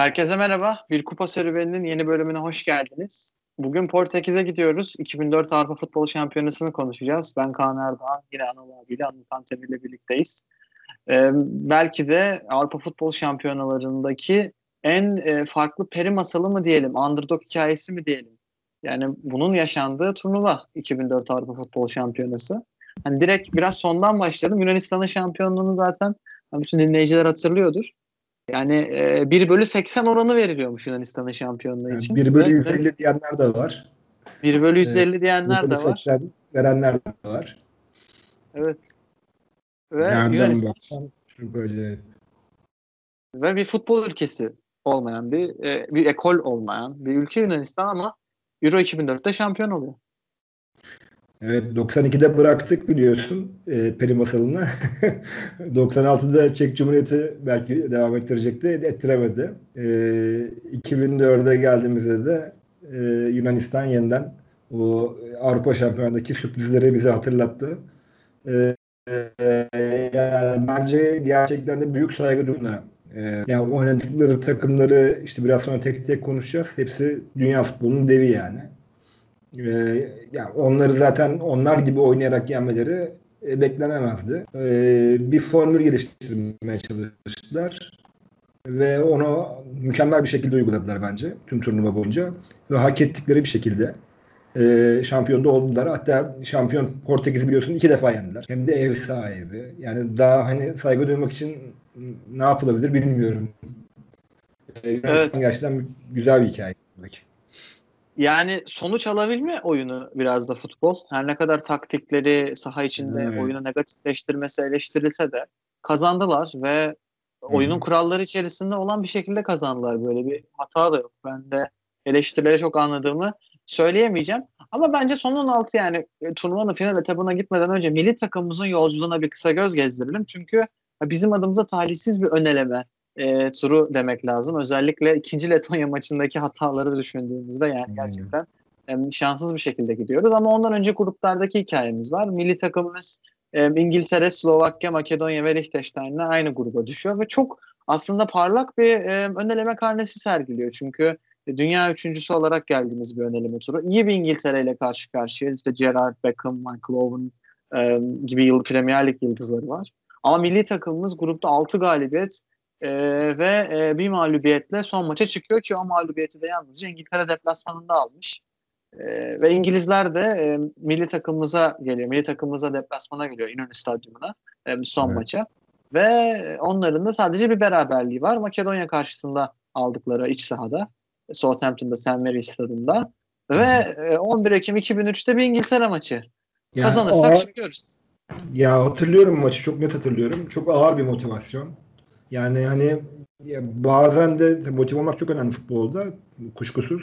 Herkese merhaba. Bir kupa serüveninin yeni bölümüne hoş geldiniz. Bugün Portekiz'e gidiyoruz. 2004 Avrupa Futbol Şampiyonası'nı konuşacağız. Ben Kaan Erdoğan, yine Anıl abiyle, Anıl Kantemir ile birlikteyiz. Ee, belki de Avrupa Futbol Şampiyonalarındaki en e, farklı peri masalı mı diyelim, underdog hikayesi mi diyelim? Yani bunun yaşandığı turnuva 2004 Avrupa Futbol Şampiyonası. Hani direkt biraz sondan başladım. Yunanistan'ın şampiyonluğunu zaten bütün dinleyiciler hatırlıyordur. Yani e, 1 bölü 80 oranı veriliyormuş Yunanistan'ın şampiyonluğu için. Yani 1 bölü 150 diyenler de var. 1 bölü 150 evet. diyenler de var. 80 verenler de var. Evet. Ve Nereden Yunanistan böyle ve bir futbol ülkesi olmayan bir e, bir ekol olmayan bir ülke Yunanistan ama Euro 2004'te şampiyon oluyor. Evet 92'de bıraktık biliyorsun e, peri masalını. 96'da Çek Cumhuriyeti belki devam ettirecekti. Ettiremedi. E, 2004'e geldiğimizde de e, Yunanistan yeniden o Avrupa Şampiyona'daki sürprizleri bize hatırlattı. E, e, yani bence gerçekten de büyük saygı duyduğuna e, yani oynadıkları takımları işte biraz sonra tek tek konuşacağız. Hepsi dünya futbolunun devi yani. Ee, yani onları zaten onlar gibi oynayarak yenmeleri e, beklenemezdi. Ee, bir formül geliştirmeye çalıştılar ve onu mükemmel bir şekilde uyguladılar bence tüm turnuva boyunca ve hak ettikleri bir şekilde e, şampiyon da oldular. Hatta şampiyon Portekiz'i biliyorsun iki defa yendiler. Hem de ev sahibi. Yani daha hani saygı duymak için ne yapılabilir bilmiyorum. E, evet. Gerçekten güzel bir hikaye. Yani sonuç alabilme oyunu biraz da futbol. Her ne kadar taktikleri saha içinde hmm. oyunu negatifleştirmesi eleştirilse de kazandılar ve hmm. oyunun kuralları içerisinde olan bir şekilde kazandılar. Böyle bir hata da yok. Ben de eleştirileri çok anladığımı söyleyemeyeceğim. Ama bence son 16 yani e, turnuvanın final etabına gitmeden önce milli takımımızın yolculuğuna bir kısa göz gezdirelim. Çünkü bizim adımıza talihsiz bir öneleme e, turu demek lazım. Özellikle ikinci Letonya maçındaki hataları düşündüğümüzde yani gerçekten e, şanssız bir şekilde gidiyoruz. Ama ondan önce gruplardaki hikayemiz var. Milli takımımız e, İngiltere, Slovakya, Makedonya ve Liechtenstein'le aynı gruba düşüyor ve çok aslında parlak bir e, öneleme karnesi sergiliyor. Çünkü dünya üçüncüsü olarak geldiğimiz bir öneleme turu. İyi bir İngiltere ile karşı karşıyayız. İşte Gerrard, Beckham, Michael Owen e, gibi yıl Premier Lig yıldızları var. Ama milli takımımız grupta 6 galibiyet, e, ve e, bir mağlubiyetle son maça çıkıyor ki o mağlubiyeti de yalnızca İngiltere deplasmanında almış. E, ve İngilizler de e, milli takımımıza geliyor. Milli takımımıza deplasmana geliyor İnönü Stadyumuna e, son evet. maça. Ve onların da sadece bir beraberliği var. Makedonya karşısında aldıkları iç sahada. Southampton'da St. Mary's stadında. Ve e, 11 Ekim 2003'te bir İngiltere maçı. Yani Kazanırsak o, çıkıyoruz. Ya hatırlıyorum maçı çok net hatırlıyorum. Çok ağır bir motivasyon. Yani hani bazen de motive olmak çok önemli futbolda kuşkusuz.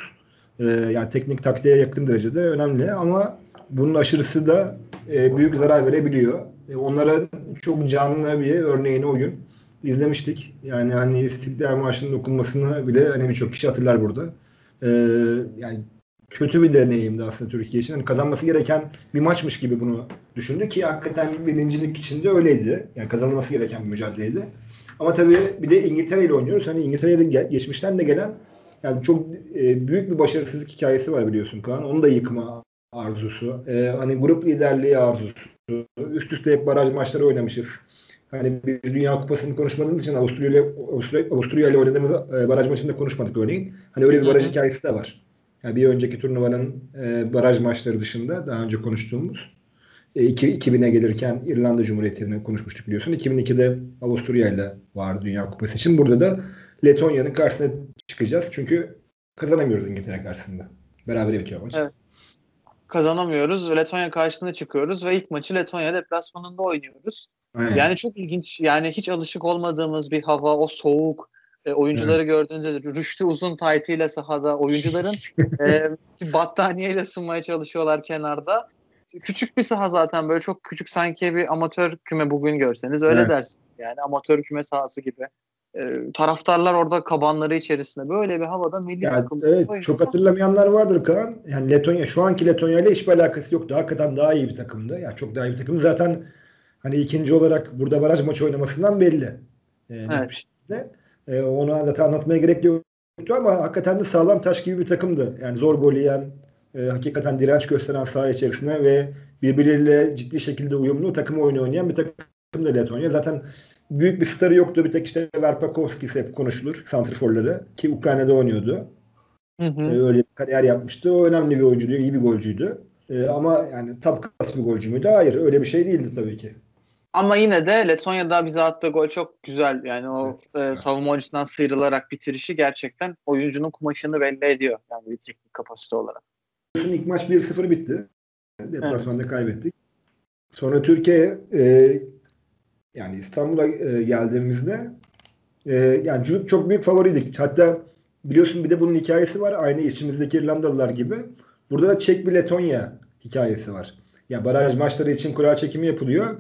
Ee, yani teknik taktiğe yakın derecede önemli ama bunun aşırısı da e, büyük zarar verebiliyor. E, onlara çok canlı bir örneğini o gün izlemiştik. Yani hani İstiklal Marşı'nın okunmasını bile hani birçok kişi hatırlar burada. E, yani kötü bir deneyimdi aslında Türkiye için. Yani kazanması gereken bir maçmış gibi bunu düşündü ki hakikaten birincilik içinde öyleydi. Yani kazanılması gereken bir mücadeleydi. Ama tabii bir de İngiltere ile oynuyoruz. Hani İngiltere'nin geçmişten de gelen yani çok e, büyük bir başarısızlık hikayesi var biliyorsun Kaan. Onu da yıkma arzusu. E, hani grup liderliği arzusu. Üst üste hep baraj maçları oynamışız. Hani biz Dünya Kupası'nı konuşmadığımız için Avusturya ile Avusturya, Avusturya ile oynadığımız e, baraj maçında konuşmadık örneğin. Hani öyle bir baraj hikayesi de var. Yani bir önceki turnuvanın e, baraj maçları dışında daha önce konuştuğumuz. 2000'e gelirken İrlanda Cumhuriyeti'ni konuşmuştuk biliyorsun. 2002'de Avusturya ile var Dünya Kupası için. Burada da Letonya'nın karşısına çıkacağız. Çünkü kazanamıyoruz İngiltere karşısında. Beraber bitiyor maç. Evet. Kazanamıyoruz. Letonya karşısına çıkıyoruz ve ilk maçı Letonya deplasmanında oynuyoruz. Aynen. Yani çok ilginç. Yani hiç alışık olmadığımız bir hava, o soğuk, e, oyuncuları evet. gördüğünüzde Rüştü uzun taytıyla sahada oyuncuların e, battaniyeyle ısınmaya çalışıyorlar kenarda küçük bir saha zaten böyle çok küçük sanki bir amatör küme bugün görseniz öyle evet. dersin. Yani amatör küme sahası gibi. Ee, taraftarlar orada kabanları içerisinde böyle bir havada milli yani, takım. Evet, çok hatırlamayanlar vardır Kaan. Yani Letonya şu anki Letonya ile hiçbir alakası yoktu. Hakikaten daha iyi bir takımdı. Yani çok daha iyi bir takım. Zaten hani ikinci olarak burada baraj maçı oynamasından belli. Ee, evet. Bir E, ona zaten anlatmaya gerek yoktu ama hakikaten de sağlam taş gibi bir takımdı. Yani zor gol yiyen, e, hakikaten direnç gösteren saha içerisinde ve birbirleriyle ciddi şekilde uyumlu takım oyunu oynayan bir takım da Letonya. Zaten büyük bir starı yoktu. Bir tek işte Verpakovskis hep konuşulur. Santriforları ki Ukrayna'da oynuyordu. Hı hı. Ee, öyle bir kariyer yapmıştı. O önemli bir oyuncuydu, iyi bir golcüydü. Ee, ama yani top class bir golcü müydü? Hayır, öyle bir şey değildi tabii ki. Ama yine de Letonya'da bize attığı gol çok güzel. Yani o e, savunma oyuncusundan sıyrılarak bitirişi gerçekten oyuncunun kumaşını belli ediyor. Yani bir teknik kapasite olarak. İlk maç 1-0 bitti. Deplasmanda kaybettik. Sonra Türkiye e, yani İstanbul'a e, geldiğimizde e, yani çok, çok büyük favoriydik. Hatta biliyorsun bir de bunun hikayesi var. Aynı içimizdeki İrlandalılar gibi. Burada da Çek bir Letonya hikayesi var. Ya baraj maçları için kura çekimi yapılıyor.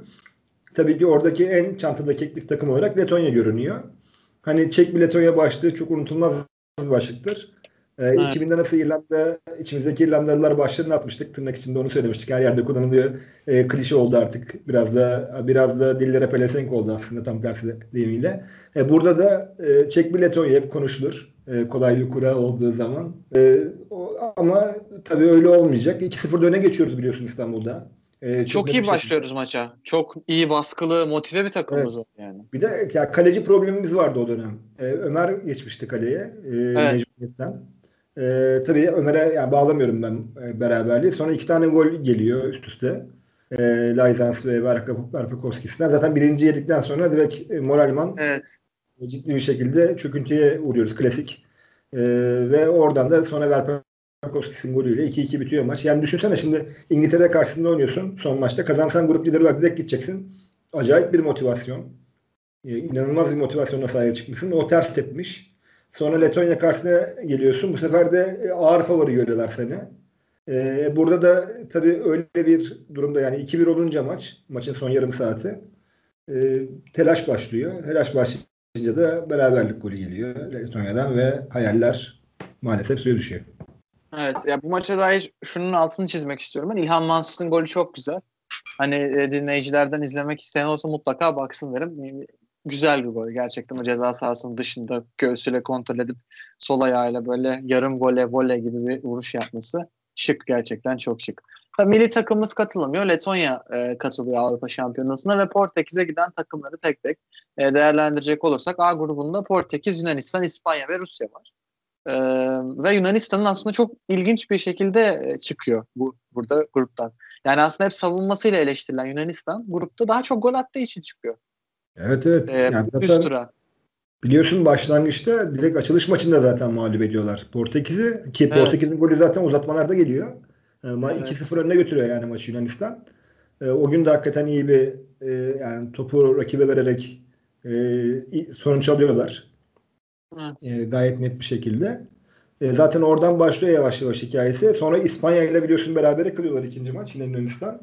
Tabii ki oradaki en çantada keklik takım olarak Letonya görünüyor. Hani Çek bir Letonya başlığı çok unutulmaz bir başlıktır. Ee, Evet. 2000'de nasıl İrlanda, içimizdeki İrlandalılar başlığını atmıştık. Tırnak içinde onu söylemiştik. Her yerde kullanılıyor. Ee, klişe oldu artık. Biraz da biraz da dillere pelesenk oldu aslında tam tersi deyimiyle. Ee, burada da e, Çek bir Letonya hep konuşulur. E, kolay bir kura olduğu zaman. E, o, ama tabii öyle olmayacak. 2-0 öne geçiyoruz biliyorsun İstanbul'da. E, Çok net iyi şekilde. başlıyoruz maça. Çok iyi baskılı, motive bir takımımız Evet. yani. Bir de ya kaleci problemimiz vardı o dönem. Ee, Ömer geçmişti kaleye e, mecburiyetten. Ee, tabii Ömer'e yani bağlamıyorum ben e, beraberliği. Sonra iki tane gol geliyor üst üste. E, Lajzans ve Varpakovskis'ten. Zaten birinci yedikten sonra direkt e, moralman Evet. ciddi bir şekilde çöküntüye uğruyoruz. Klasik. E, ve oradan da sonra Varpakovskis'in golüyle 2-2 bitiyor maç. Yani düşünsene şimdi İngiltere karşısında oynuyorsun son maçta. Kazansan grup lideri olarak direkt gideceksin. Acayip bir motivasyon. E, inanılmaz bir motivasyonla sahaya çıkmışsın. O ters tepmiş. Sonra Letonya karşısına geliyorsun. Bu sefer de e, ağır favori görüyorlar seni. E, burada da tabii öyle bir durumda yani 2-1 olunca maç, maçın son yarım saati e, telaş başlıyor. Telaş başlayınca da beraberlik golü geliyor Letonya'dan ve hayaller maalesef suya düşüyor. Evet. Ya bu maça dair şunun altını çizmek istiyorum. Ben İlhan Mansız'ın golü çok güzel. Hani e, dinleyicilerden izlemek isteyen olsa mutlaka baksın derim. E, Güzel bir gol. Gerçekten o ceza sahasının dışında göğsüyle kontrol edip sol ayağıyla böyle yarım vole vole gibi bir vuruş yapması şık gerçekten çok şık. Tabii milli takımımız katılamıyor. Letonya e, katılıyor Avrupa Şampiyonası'na ve Portekiz'e giden takımları tek tek e, değerlendirecek olursak A grubunda Portekiz, Yunanistan, İspanya ve Rusya var. Ee, ve Yunanistan'ın aslında çok ilginç bir şekilde e, çıkıyor bu burada gruptan. Yani aslında hep savunmasıyla eleştirilen Yunanistan grupta daha çok gol attığı için çıkıyor. Evet evet. Ee, yani üst tura. biliyorsun başlangıçta direkt açılış maçında zaten mağlup ediyorlar Portekiz'i. Ki Evet. Portekiz'in golü zaten uzatmalarda geliyor. E, ma- Evet. 2-0 önüne götürüyor yani maçı Yunanistan. E, o gün de hakikaten iyi bir e, yani topu rakibe vererek e, sonuç alıyorlar. Evet. E, gayet net bir şekilde. E, zaten oradan başlıyor yavaş yavaş hikayesi. Sonra İspanya ile biliyorsun berabere kılıyorlar ikinci maç yine Yunanistan.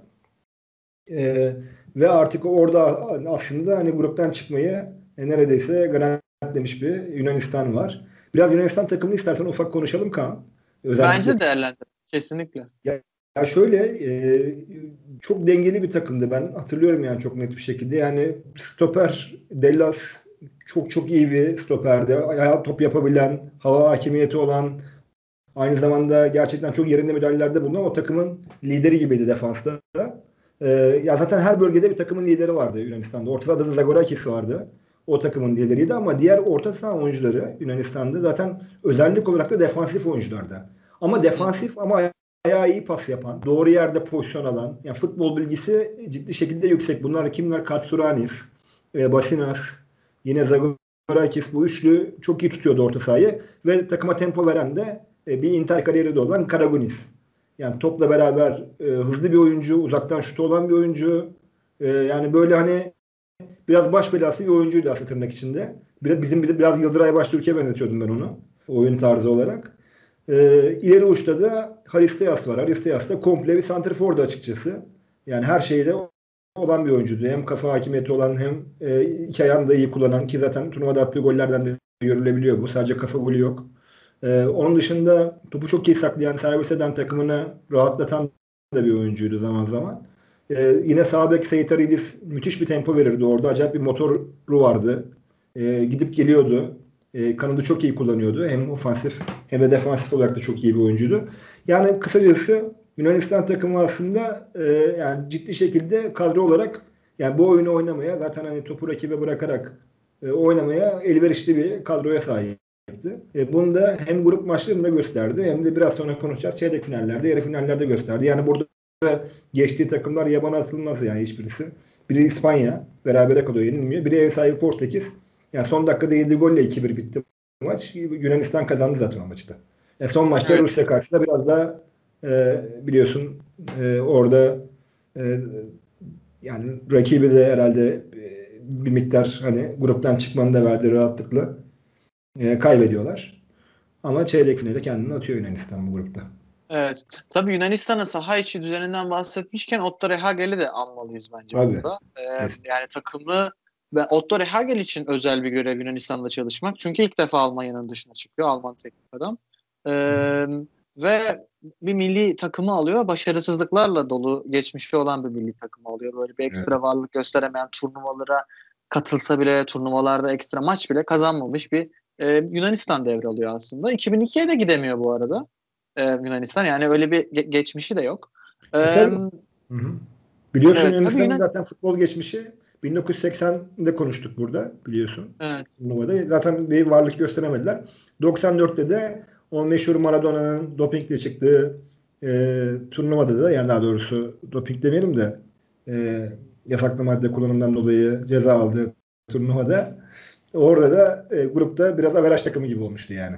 E, ve artık orada aslında hani gruptan çıkmayı e, neredeyse garantilemiş bir Yunanistan var. Biraz Yunanistan takımını istersen ufak konuşalım Kaan. Özellikle- Bence değerlendir. Kesinlikle. ya şöyle e, çok dengeli bir takımdı. Ben hatırlıyorum yani çok net bir şekilde. Yani stoper Dellas çok çok iyi bir stoperdi. Ayağa top yapabilen, hava hakimiyeti olan, aynı zamanda gerçekten çok yerinde müdahalelerde bulunan o takımın lideri gibiydi defansta. E, ya zaten her bölgede bir takımın lideri vardı Yunanistan'da. Ortada da Zagorakis vardı. O takımın lideriydi ama diğer orta saha oyuncuları Yunanistan'da zaten özellik olarak da defansif oyunculardı. Ama defansif ama ayağı iyi pas yapan, doğru yerde pozisyon alan, yani futbol bilgisi ciddi şekilde yüksek. Bunlar kimler? Katsuranis, e, Basinas, yine Zagorakis bu üçlü çok iyi tutuyordu orta sahayı ve takıma tempo veren de e, bir Inter kariyeri de olan Karagunis. Yani topla beraber e, hızlı bir oyuncu, uzaktan şutu olan bir oyuncu. E, yani böyle hani biraz baş belası bir oyuncuydu aslında tırnak içinde. Bir, bizim bir de biraz Yıldıray Baştürk'e benzetiyordum ben onu. Oyun tarzı olarak. E, ileri uçta da Haristeas var. Haristeas da komple bir santrfordu açıkçası. Yani her şeyde olan bir oyuncuydu. Hem kafa hakimiyeti olan hem e, iki ayağını da iyi kullanan ki zaten turnuvada attığı gollerden de görülebiliyor bu. Sadece kafa golü yok. E, onun dışında topu çok iyi saklayan, servis eden takımını rahatlatan da bir oyuncuydu zaman zaman. E, yine sağ bek müthiş bir tempo verirdi orada. Acayip bir motoru vardı. E, gidip geliyordu. E, kanadı çok iyi kullanıyordu. Hem ofansif hem de defansif olarak da çok iyi bir oyuncuydu. Yani kısacası Yunanistan takımı aslında e, yani ciddi şekilde kadro olarak yani bu oyunu oynamaya zaten hani topu rakibe bırakarak e, oynamaya elverişli bir kadroya sahipti. E, bunu da hem grup maçlarında gösterdi hem de biraz sonra konuşacağız çeyrek finallerde, yarı finallerde gösterdi. Yani burada geçtiği takımlar yabana atılmaz yani hiçbirisi. Biri İspanya, berabere kalıyor yenilmiyor. Biri ev sahibi Portekiz. Yani son dakikada 7 golle 2-1 bitti maç. Yunanistan kazandı zaten o maçta. E son maçta evet. Rusya karşı da biraz daha e, biliyorsun e, orada e, yani rakibi de herhalde e, bir miktar hani gruptan çıkmanı da verdi rahatlıkla. E, kaybediyorlar. Ama çeyrek finale kendini atıyor Yunanistan bu grupta. Evet. Tabii Yunanistan'ın saha içi düzeninden bahsetmişken Otto Rehagel'i de anmalıyız bence Tabii. burada. Ee, yani takımlı ve Otto Rehagel için özel bir görev Yunanistan'da çalışmak. Çünkü ilk defa Almanya'nın dışına çıkıyor. Alman teknik adam. Ee, ve bir milli takımı alıyor. Başarısızlıklarla dolu geçmişi olan bir milli takımı alıyor. Böyle bir ekstra evet. varlık gösteremeyen turnuvalara katılsa bile turnuvalarda ekstra maç bile kazanmamış bir e, Yunanistan devralıyor aslında. 2002'ye de gidemiyor bu arada e, Yunanistan. Yani öyle bir ge- geçmişi de yok. E, e, Biliyorsun evet, Yunanistan'ın Yunan... zaten futbol geçmişi 1980'de konuştuk burada biliyorsun. Evet. Turnuvada. Zaten bir varlık gösteremediler. 94'te de o meşhur Maradona'nın dopingle çıktığı e, turnuvada da yani daha doğrusu doping demeyelim de e, yasaklı madde kullanımından dolayı ceza aldığı turnuvada orada da e, grupta biraz averaj takımı gibi olmuştu yani.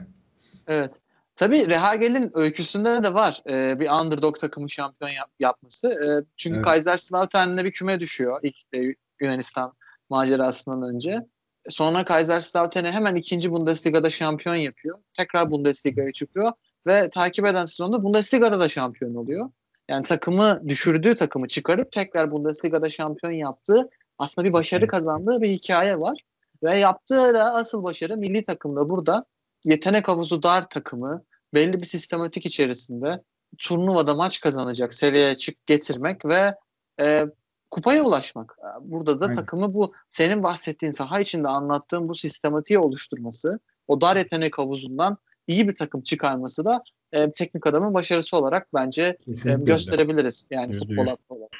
Evet. Tabii Rehagel'in öyküsünde de var e, bir underdog takımı şampiyon yap, yapması. E, çünkü evet. Kaiserslautern'le bir küme düşüyor ilk e, Yunanistan macerasından önce. Sonra Kaiserslautern'e hemen ikinci Bundesliga'da şampiyon yapıyor. Tekrar Bundesliga'ya çıkıyor ve takip eden sezonda Bundesliga'da da şampiyon oluyor. Yani takımı düşürdüğü takımı çıkarıp tekrar Bundesliga'da şampiyon yaptığı aslında bir başarı kazandığı bir hikaye var. Ve yaptığı da asıl başarı milli takımda burada yetenek havuzu dar takımı belli bir sistematik içerisinde turnuvada maç kazanacak seviyeye çık getirmek ve e, kupaya ulaşmak. Burada da Aynen. takımı bu senin bahsettiğin saha içinde anlattığım bu sistematiği oluşturması, o dar yetenek havuzundan iyi bir takım çıkarması da e, teknik adamın başarısı olarak bence e, gösterebiliriz. Yani Yüzde futbol olarak.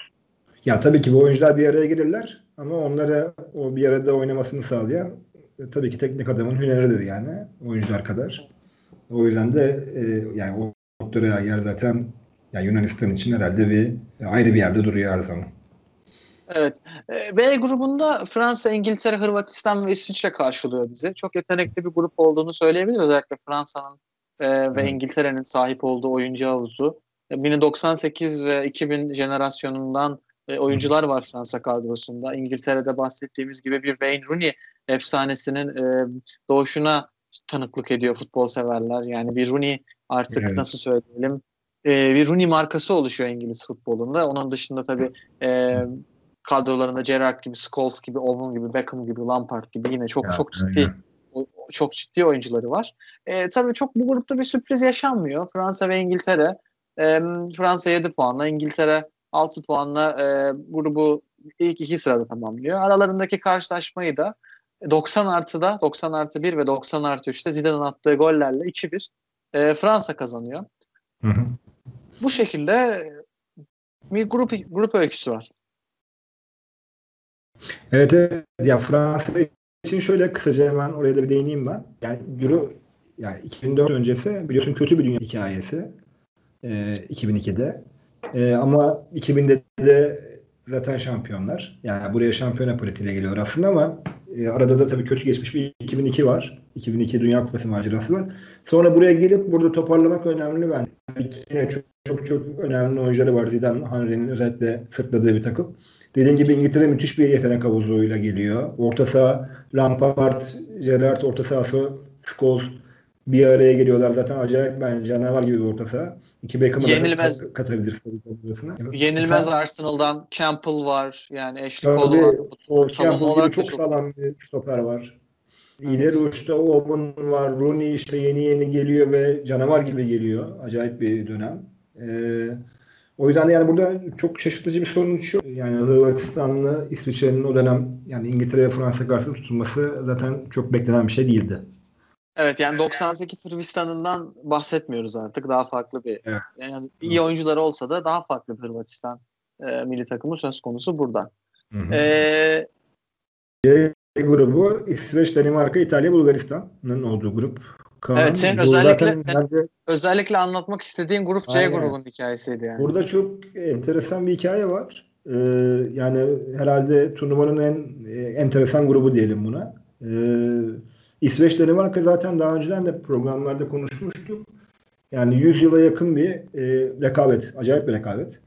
Ya tabii ki bu oyuncular bir araya gelirler ama onlara o bir arada oynamasını sağlayan e, tabii ki teknik adamın hüneridir yani oyuncular kadar. O yüzden de e, yani o doktora yer zaten yani Yunanistan için herhalde bir ayrı bir yerde duruyor her zaman. Evet. E, B grubunda Fransa, İngiltere, Hırvatistan ve İsviçre karşılıyor bizi. Çok yetenekli bir grup olduğunu söyleyebiliriz. Özellikle Fransa'nın e, ve İngiltere'nin sahip olduğu oyuncu havuzu. 1998 e, ve 2000 jenerasyonundan e, oyuncular var Fransa kadrosunda. İngiltere'de bahsettiğimiz gibi bir Wayne Rooney efsanesinin e, doğuşuna tanıklık ediyor futbol severler. Yani bir Rooney artık evet. nasıl söyleyelim e, bir Rooney markası oluşuyor İngiliz futbolunda. Onun dışında tabii e, kadrolarında Gerrard gibi, Scholes gibi, Owen gibi, Beckham gibi, Lampard gibi yine çok ya, çok ciddi o, çok ciddi oyuncuları var. E, tabii çok bu grupta bir sürpriz yaşanmıyor. Fransa ve İngiltere e, Fransa 7 puanla, İngiltere 6 puanla e, grubu ilk iki sırada tamamlıyor. Aralarındaki karşılaşmayı da 90 artıda 90 artı 1 ve 90 artı 3'te Zidane'ın attığı gollerle 2-1 e, Fransa kazanıyor. Hı hı. Bu şekilde bir grup grup öyküsü var. Evet, evet. Ya Fransa için şöyle kısaca hemen oraya da bir değineyim ben. Yani Euro yani 2004 öncesi biliyorsun kötü bir dünya hikayesi. E, 2002'de. E, ama 2000'de de zaten şampiyonlar. Yani buraya şampiyona politiğiyle geliyor aslında ama e, arada da tabii kötü geçmiş bir 2002 var. 2002 Dünya Kupası macerası var. Sonra buraya gelip burada toparlamak önemli ben. Yine çok çok, çok önemli oyuncuları var. Zidane, Henry'nin özellikle sırtladığı bir takım. Dediğim gibi İngiltere müthiş bir yetenek havuzuyla geliyor. Orta saha Lampard, Gerrard orta sahası, Scholes bir araya geliyorlar. Zaten acayip bence canavar gibi bir orta saha. İki Beckham'ı Yenilmez, da katabilirsin. Yenilmez Sen, Arsenal'dan Campbell var. Yani Ashley Cole var. O Campbell gibi çok, çok sağlam bir stoper var. İleri uçta Owen var. Rooney işte yeni yeni geliyor ve canavar gibi geliyor. Acayip bir dönem. Ee, o yüzden yani burada çok şaşırtıcı bir sonuç yok. Yani Hırvatistan'la İsviçre'nin o dönem yani İngiltere ve Fransa karşı tutulması zaten çok beklenen bir şey değildi. Evet yani 98 Sırbistan'ından bahsetmiyoruz artık. Daha farklı bir Evet. yani iyi oyuncuları olsa da daha farklı bir Hırvatistan e, milli takımı söz konusu burada. Hı hı. C grubu İsveç, Danimarka, İtalya, Bulgaristan'ın olduğu grup. Kaan, Evet, senin özellikle- zaten sen- bence özellikle anlatmak istediğin grup C Aynen. grubunun hikayesiydi yani. Burada çok enteresan bir hikaye var. Ee, yani herhalde turnuvanın en e, enteresan grubu diyelim buna. Ee, İsveç Danimarka zaten daha önceden de programlarda konuşmuştuk. Yani 100 yıla yakın bir e, rekabet. Acayip bir rekabet.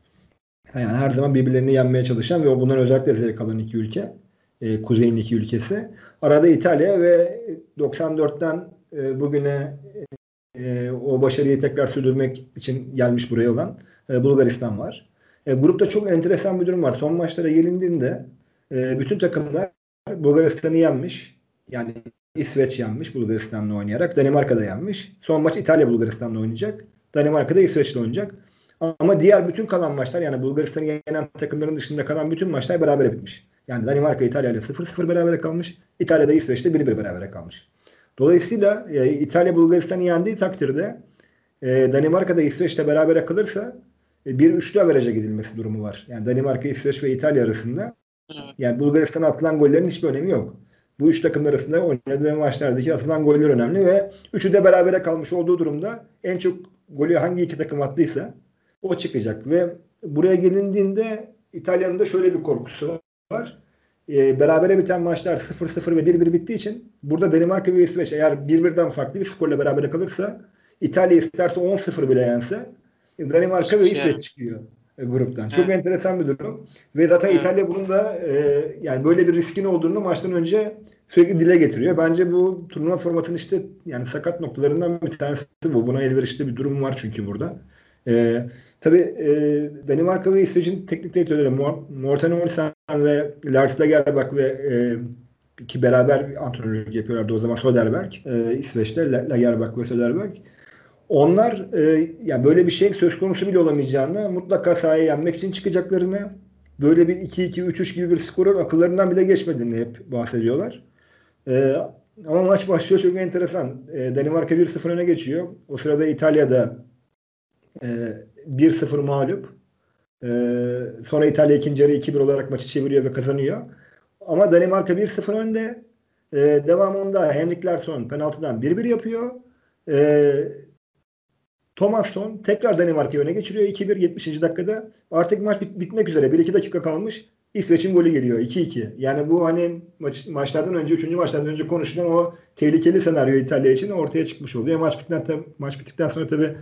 Yani her zaman birbirlerini yenmeye çalışan ve bundan özellikle zevk alan iki ülke. E, kuzeyin iki ülkesi. Arada İtalya ve 94'ten e, bugüne e, o başarıyı tekrar sürdürmek için gelmiş buraya olan e, Bulgaristan var. E, grupta çok enteresan bir durum var. Son maçlara gelindiğinde e, bütün takımlar Bulgaristan'ı yenmiş. Yani İsveç yenmiş Bulgaristan'la oynayarak. Danimarka da yenmiş. Son maç İtalya Bulgaristan'la oynayacak. Danimarka da İsveç'le oynayacak. Ama diğer bütün kalan maçlar yani Bulgaristan'ı yenen takımların dışında kalan bütün maçlar beraber bitmiş. Yani Danimarka İtalya ile 0-0 beraber kalmış. İtalya'da İsveç'le 1-1 beraber kalmış. Dolayısıyla e, İtalya Bulgaristan'ı yendiği takdirde e, Danimarka'da İsveç'le beraber kalırsa e, bir üçlü averaja gidilmesi durumu var. Yani Danimarka, İsveç ve İtalya arasında. Yani Bulgaristan'a atılan gollerin hiçbir önemi yok. Bu üç takım arasında oynadığı maçlardaki atılan goller önemli ve üçü de berabere kalmış olduğu durumda en çok golü hangi iki takım attıysa o çıkacak ve buraya gelindiğinde İtalya'nın da şöyle bir korkusu var. E, berabere biten maçlar 0-0 ve 1-1 bittiği için burada Danimarka ve İsveç eğer 1-1'den farklı bir skorla berabere kalırsa İtalya isterse 10-0 bile yense Danimarka ve. İsveç çıkıyor e, gruptan. Çok Evet. enteresan bir durum. Ve zaten Evet. İtalya bunun da e, yani böyle bir riskin olduğunu maçtan önce sürekli dile getiriyor. Bence bu turnuva formatının işte yani sakat noktalarından bir tanesi bu. Buna elverişli bir durum var çünkü burada. E, tabii e, Danimarka ve İsveç'in teknik direktörleri Mor- Morten Olsen ve Lars Lagerbäck ve e, ki beraber antrenörlük yapıyorlardı o zaman Soderberg, e, İsveç'te La- Lagerbäck ve Soderberg. Onlar e, yani böyle bir şey söz konusu bile olamayacağını, mutlaka sahaya yenmek için çıkacaklarını, böyle bir 2-2, 3-3 gibi bir skorun akıllarından bile geçmediğini hep bahsediyorlar. E, ama maç başlıyor çok enteresan. E, Danimarka 1-0 öne geçiyor. O sırada İtalya'da e, 1-0 mağlup. E, sonra İtalya ikinci yarı 2-1 olarak maçı çeviriyor ve kazanıyor. Ama Danimarka 1-0 önde. E, devamında Henrik Larsson penaltıdan 1-1 yapıyor. E, Thomasson tekrar Danimarka'yı öne geçiriyor 2-1 70. dakikada. Artık maç bit- bitmek üzere. 1-2 dakika kalmış. İsveç'in golü geliyor 2-2. Yani bu hani maç, maçlardan önce 3. maçlardan önce konuşulan o tehlikeli senaryo İtalya için ortaya çıkmış oluyor. Maç bittikten, maç bittikten sonra tabii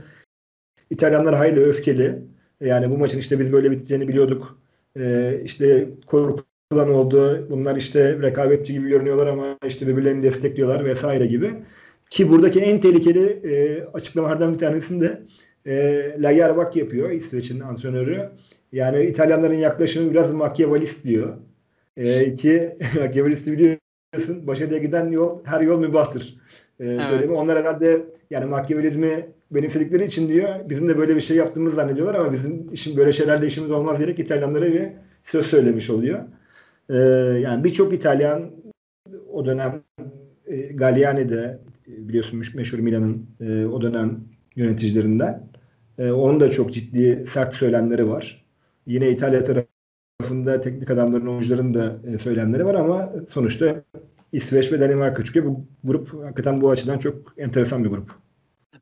İtalyanlar hayli öfkeli. Yani bu maçın işte biz böyle biteceğini biliyorduk. Ee, işte korkulan oldu. Bunlar işte rekabetçi gibi görünüyorlar ama işte birbirlerini destekliyorlar vesaire gibi. Ki buradaki en tehlikeli e, açıklamalardan bir tanesini de e, Lagerbäck yapıyor İsveç'in antrenörü. Yani İtalyanların yaklaşımı biraz makyavelist diyor. E, ki makyavelisti biliyorsun başarıya giden yol her yol mübahtır. E, söylemi. Onlar herhalde yani makyavelizmi benimsedikleri için diyor bizim de böyle bir şey yaptığımızı zannediyorlar ama bizim işin böyle şeylerle işimiz olmaz diyerek İtalyanlara bir söz söylemiş oluyor. E, yani birçok İtalyan o dönem e, Galliani'de biliyorsun meşhur Milan'ın e, o dönem yöneticilerinden. E, onun da çok ciddi sert söylemleri var. Yine İtalya tarafında teknik adamların, oyuncuların da e, söylemleri var ama sonuçta İsveç ve Danimarka çünkü bu grup hakikaten bu açıdan çok enteresan bir grup.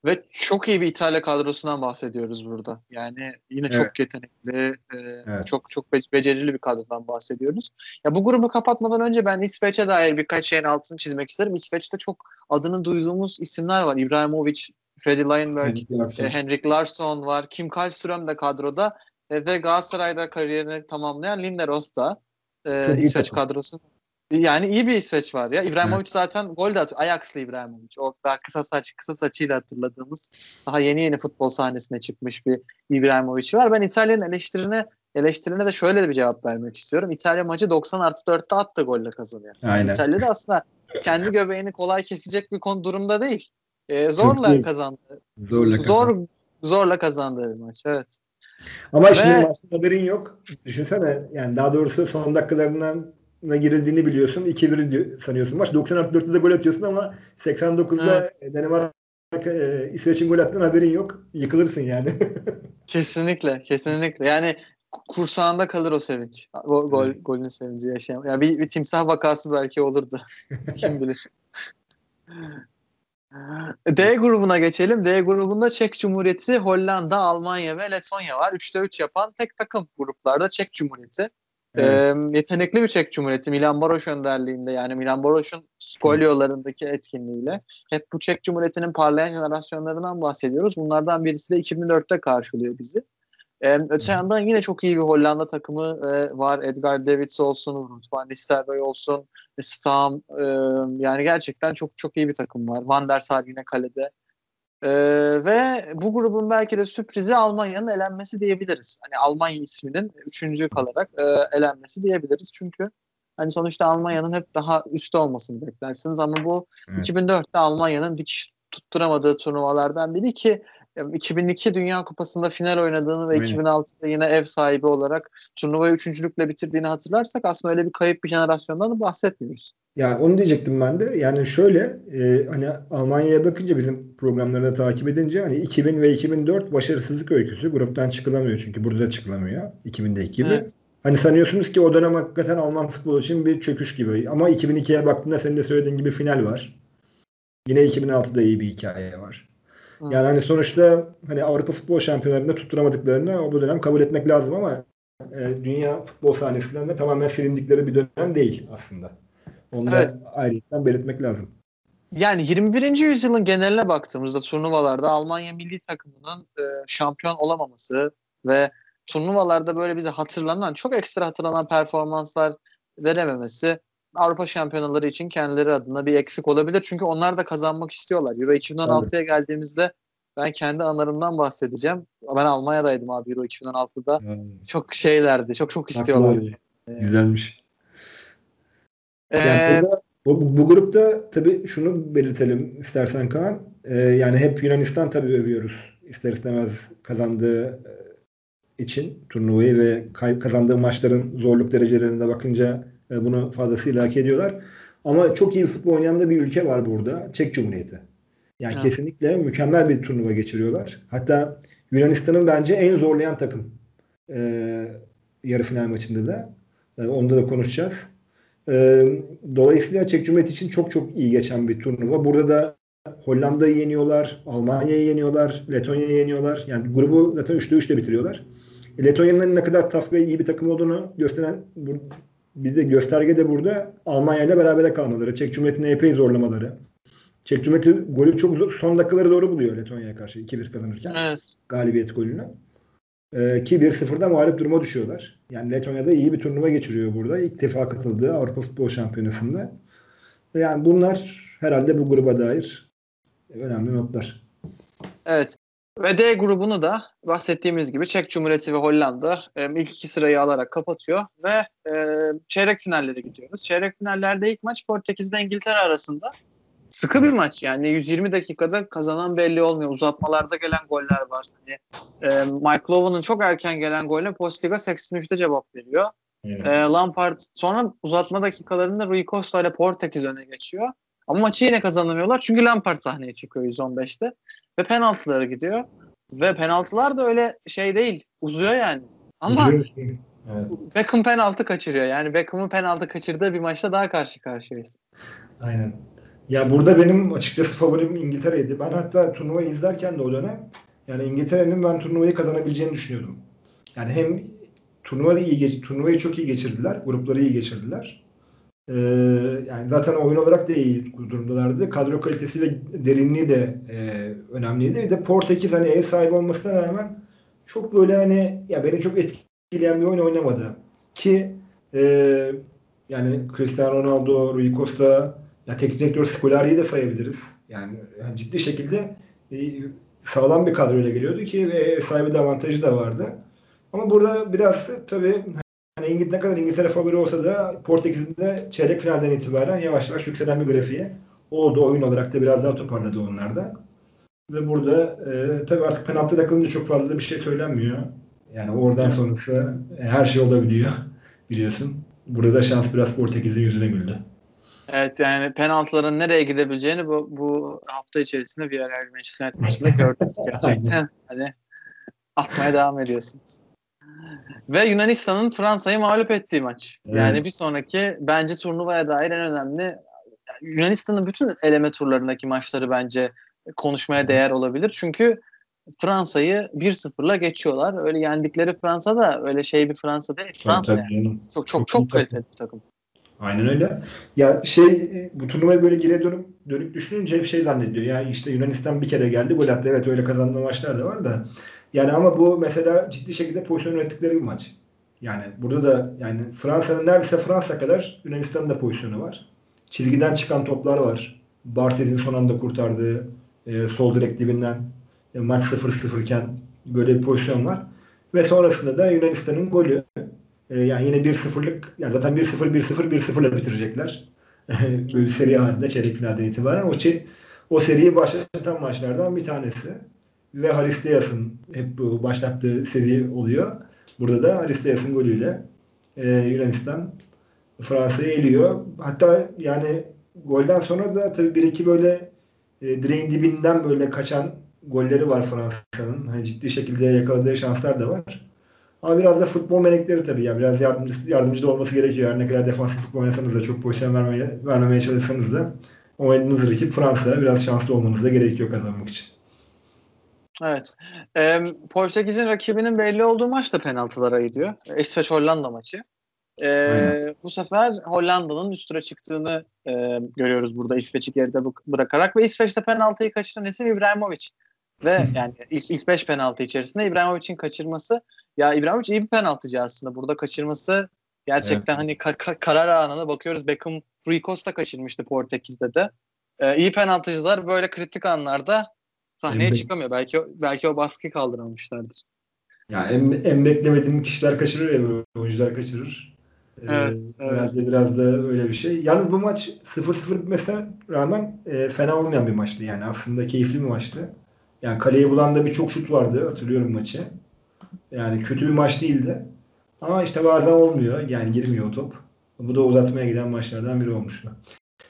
Ve çok iyi bir İtalya kadrosundan bahsediyoruz burada. Yani yine çok Evet. yetenekli, e, Evet. çok çok be- becerili bir kadrodan bahsediyoruz. Ya bu grubu kapatmadan önce ben İsveç'e dair birkaç şeyin altını çizmek isterim. İsveç'te çok adını duyduğumuz isimler var. İbrahimovic, Freddy Leinberg, e, Henrik Larsson var, Kim Kallström de kadroda e, ve Galatasaray'da kariyerini tamamlayan Linderos da e, Çok İsveç takım. Yani iyi bir İsveç var ya. İbrahimovic zaten gol de atıyor. Ajax'lı İbrahimovic. O daha kısa saç, kısa saçıyla hatırladığımız daha yeni yeni futbol sahnesine çıkmış bir İbrahimovic var. Ben İtalya'nın eleştirine eleştirine de şöyle bir cevap vermek istiyorum. İtalya maçı 90 artı 4'te attı golle kazanıyor. Aynen. İtalya da aslında kendi göbeğini kolay kesecek bir konu durumda değil. E, zorla kazandı. Zorla Zor zorla kazandığı bir maç. Evet. Ama Ve- şimdi maçtan haberin yok. Düşünsene yani daha doğrusu son dakikalarından girildiğini biliyorsun. 2-1 sanıyorsun. Maç 90 artı 4'te de gol atıyorsun ama 89'da evet. Danimarka e, İsveç'in gol attığın haberin yok. Yıkılırsın yani. kesinlikle. Kesinlikle. Yani kursağında kalır o sevinç. Gol, gol golün sevinci yaşayan. Yani bir, bir timsah vakası belki olurdu. Kim bilir. D grubuna geçelim. D grubunda Çek Cumhuriyeti, Hollanda, Almanya ve Letonya var. 3'te 3 yapan tek takım gruplarda Çek Cumhuriyeti. Evet. Ee, yetenekli bir Çek Cumhuriyeti Milan Baroş önderliğinde yani Milan Baroş'un Skolyolarındaki etkinliğiyle hep bu Çek Cumhuriyeti'nin parlayan jenerasyonlarından bahsediyoruz. Bunlardan birisi de 2004'te karşılıyor bizi. Ee, öte yandan yine çok iyi bir Hollanda takımı e, var. Edgar Davids olsun, Ruud van Nistelrooy olsun, Stam. E, yani gerçekten çok çok iyi bir takım var. Van der Sar yine kalede. E, ve bu grubun belki de sürprizi Almanya'nın elenmesi diyebiliriz. Hani Almanya isminin üçüncü kalarak e, elenmesi diyebiliriz. Çünkü hani sonuçta Almanya'nın hep daha üstte olmasını beklersiniz ama bu evet. 2004'te Almanya'nın dikiş tutturamadığı turnuvalardan biri ki 2002 Dünya Kupası'nda final oynadığını ve Aynen. 2006'da yine ev sahibi olarak turnuvayı üçüncülükle bitirdiğini hatırlarsak aslında öyle bir kayıp bir jenerasyondan da bahsetmiyoruz. Ya onu diyecektim ben de. Yani şöyle e, hani Almanya'ya bakınca bizim programları da takip edince hani 2000 ve 2004 başarısızlık öyküsü. Gruptan çıkılamıyor çünkü burada çıkılamıyor. 2000'deki gibi. Evet. Hani sanıyorsunuz ki o dönem hakikaten Alman futbolu için bir çöküş gibi. Ama 2002'ye baktığında senin de söylediğin gibi final var. Yine 2006'da iyi bir hikaye var. Yani hani sonuçta hani Avrupa futbol şampiyonlarında tutturamadıklarını o bu dönem kabul etmek lazım ama e, dünya futbol sahnesinden de tamamen silindikleri bir dönem değil aslında. Onu evet. da ayrıca belirtmek lazım. Yani 21. yüzyılın geneline baktığımızda turnuvalarda Almanya milli takımının e, şampiyon olamaması ve turnuvalarda böyle bize hatırlanan, çok ekstra hatırlanan performanslar verememesi Avrupa şampiyonaları için kendileri adına bir eksik olabilir. Çünkü onlar da kazanmak istiyorlar. Euro 2016'ya geldiğimizde ben kendi anlarımdan bahsedeceğim. Ben Almanya'daydım abi Euro 2016'da. Hmm. Çok şeylerdi. Çok çok istiyorlar. Güzelmiş. Ee, yani burada, bu, bu grupta tabii şunu belirtelim istersen Kaan. Ee, yani hep Yunanistan tabii övüyoruz. İster istemez kazandığı e, için turnuvayı ve kazandığı maçların zorluk derecelerine bakınca e, bunu fazlasıyla hak ediyorlar. Ama çok iyi bir futbol oynayan da bir ülke var burada. Çek Cumhuriyeti. Yani evet. kesinlikle mükemmel bir turnuva geçiriyorlar. Hatta Yunanistan'ın bence en zorlayan takım e, yarı final maçında da. E, onda da konuşacağız. E, dolayısıyla Çek Cumhuriyeti için çok çok iyi geçen bir turnuva. Burada da Hollanda'yı yeniyorlar, Almanya'yı yeniyorlar, Letonya'yı yeniyorlar. Yani grubu zaten 3'te 3'te bitiriyorlar. Letonya'nın ne kadar tough ve iyi bir takım olduğunu gösteren bir de gösterge de burada Almanya ile berabere kalmaları. Çek Cumhuriyeti'ne epey zorlamaları. Çek Cumhuriyeti golü çok son dakikaları doğru buluyor Letonya'ya karşı 2-1 kazanırken. Evet. Galibiyet golünü. Ee, ki 1-0'da mağlup duruma düşüyorlar. Yani Letonya'da iyi bir turnuva geçiriyor burada. İlk defa katıldığı Avrupa Futbol Şampiyonası'nda. Yani bunlar herhalde bu gruba dair önemli notlar. Evet. Ve D grubunu da bahsettiğimiz gibi Çek Cumhuriyeti ve Hollanda e, ilk iki sırayı alarak kapatıyor ve e, çeyrek finallere gidiyoruz. Çeyrek finallerde ilk maç Portekiz'de İngiltere arasında sıkı bir maç. Yani 120 dakikada kazanan belli olmuyor. Uzatmalarda gelen goller var. Hani, e, Mike Lowen'ın çok erken gelen golle Postiga 83'te cevap veriyor. Evet. E, Lampard sonra uzatma dakikalarında Rui Costa ile Portekiz öne geçiyor. Ama maçı yine kazanamıyorlar çünkü Lampard sahneye çıkıyor 115'te ve penaltılara gidiyor. Ve penaltılar da öyle şey değil. Uzuyor yani. Ama evet. Beckham penaltı kaçırıyor. Yani Beckham'ın penaltı kaçırdığı bir maçta daha karşı karşıyayız. Aynen. Ya burada benim açıkçası favorim İngiltere'ydi. Ben hatta turnuvayı izlerken de o dönem yani İngiltere'nin ben turnuvayı kazanabileceğini düşünüyordum. Yani hem turnuvayı iyi turnuvayı çok iyi geçirdiler, grupları iyi geçirdiler. Ee, yani zaten oyun olarak da iyi durumdalardı. Kadro kalitesi ve derinliği de e, önemliydi. Bir de Portekiz hani ev sahibi olmasına rağmen çok böyle hani ya beni çok etkileyen bir oyun oynamadı. Ki e, yani Cristiano Ronaldo, Rui Costa, ya teknik direktör Scolari'yi de sayabiliriz. Yani, yani ciddi şekilde e, sağlam bir kadroyla geliyordu ki ve ev sahibi de avantajı da vardı. Ama burada biraz tabii yani İngiltere, ne kadar İngiltere favori olsa da Portekiz'in de çeyrek finalden itibaren yavaş yavaş yükselen bir grafiği oldu. Oyun olarak da biraz daha toparladı onlar da. Ve burada e, tabii artık penaltı takılınca çok fazla bir şey söylenmiyor. Yani oradan sonrası e, her şey olabiliyor biliyorsun. burada şans biraz Portekiz'in yüzüne güldü. Evet yani penaltıların nereye gidebileceğini bu, bu hafta içerisinde Villarreal Manchester United maçında gördük gerçekten. hani atmaya devam ediyorsunuz. Ve Yunanistan'ın Fransa'yı mağlup ettiği maç. Evet. Yani bir sonraki bence turnuvaya dair en önemli Yunanistan'ın bütün eleme turlarındaki maçları bence konuşmaya değer olabilir. Çünkü Fransa'yı 1-0'la geçiyorlar. Öyle yendikleri Fransa da öyle şey bir Fransa değil. Fransa Tabii yani. Çok çok Çok çok kaliteli bir takım. Aynen öyle. Ya şey bu turnuvaya böyle geriye dönüp dönüp düşününce hep şey zannediyor. Ya işte Yunanistan bir kere geldi gol attı. Evet öyle kazandığı maçlar da var da. Yani ama bu mesela ciddi şekilde pozisyon ürettikleri bir maç. Yani burada da yani Fransa'nın neredeyse Fransa kadar Yunanistan'ın da pozisyonu var. Çizgiden çıkan toplar var. Bartez'in son anda kurtardığı e, sol direk dibinden e, maç 0-0 iken böyle bir pozisyon var. Ve sonrasında da Yunanistan'ın golü. E, yani yine 1-0'lık yani zaten 1-0 1-0 1-0 ile bitirecekler. böyle seri halinde çeyrek finalden itibaren. O, o seriyi başlatan maçlardan bir tanesi. Ve Haris Diaz'ın hep bu başlattığı seri oluyor. Burada da Haris Diaz'ın golüyle e, Yunanistan Fransa'yı eliyor. Hatta yani golden sonra da tabii bir iki böyle e, direğin dibinden böyle kaçan golleri var Fransa'nın. Hani ciddi şekilde yakaladığı şanslar da var. Ama biraz da futbol melekleri tabii. Yani biraz yardımcı, yardımcı da olması gerekiyor. Her ne kadar defansif futbol oynasanız da çok pozisyon vermeye, vermemeye çalışsanız da oynadığınız rakip Fransa. Biraz şanslı olmanız da gerekiyor kazanmak için. Evet. Ee, Portekiz'in rakibinin belli olduğu maç da penaltılara gidiyor. İsveç-Hollanda maçı. Ee, Aynen. bu sefer Hollanda'nın üstüne çıktığını e, görüyoruz burada İsveç'i geride bırakarak ve İsveç'te penaltıyı kaçıran isim İbrahimovic. Ve yani ilk, ilk beş penaltı içerisinde İbrahimovic'in kaçırması ya İbrahimovic iyi bir penaltıcı aslında. Burada kaçırması gerçekten hani ka- ka- karar anına bakıyoruz. Beckham Rui Costa kaçırmıştı Portekiz'de de. Ee, iyi penaltıcılar böyle kritik anlarda sahneye Emre- çıkamıyor. Belki belki o baskıyı kaldıramamışlardır. Ya en, en beklemediğim kişiler kaçırır ya böyle oyuncular kaçırır. Ee, Evet, evet. Herhalde biraz da öyle bir şey. Yalnız bu maç 0-0 bitmesine rağmen e, fena olmayan bir maçtı yani. Aslında keyifli bir maçtı. Yani kaleyi bulan da birçok şut vardı. Hatırlıyorum maçı. Yani kötü bir maç değildi. Ama işte bazen olmuyor. Yani girmiyor o top. Bu da uzatmaya giden maçlardan biri olmuştu.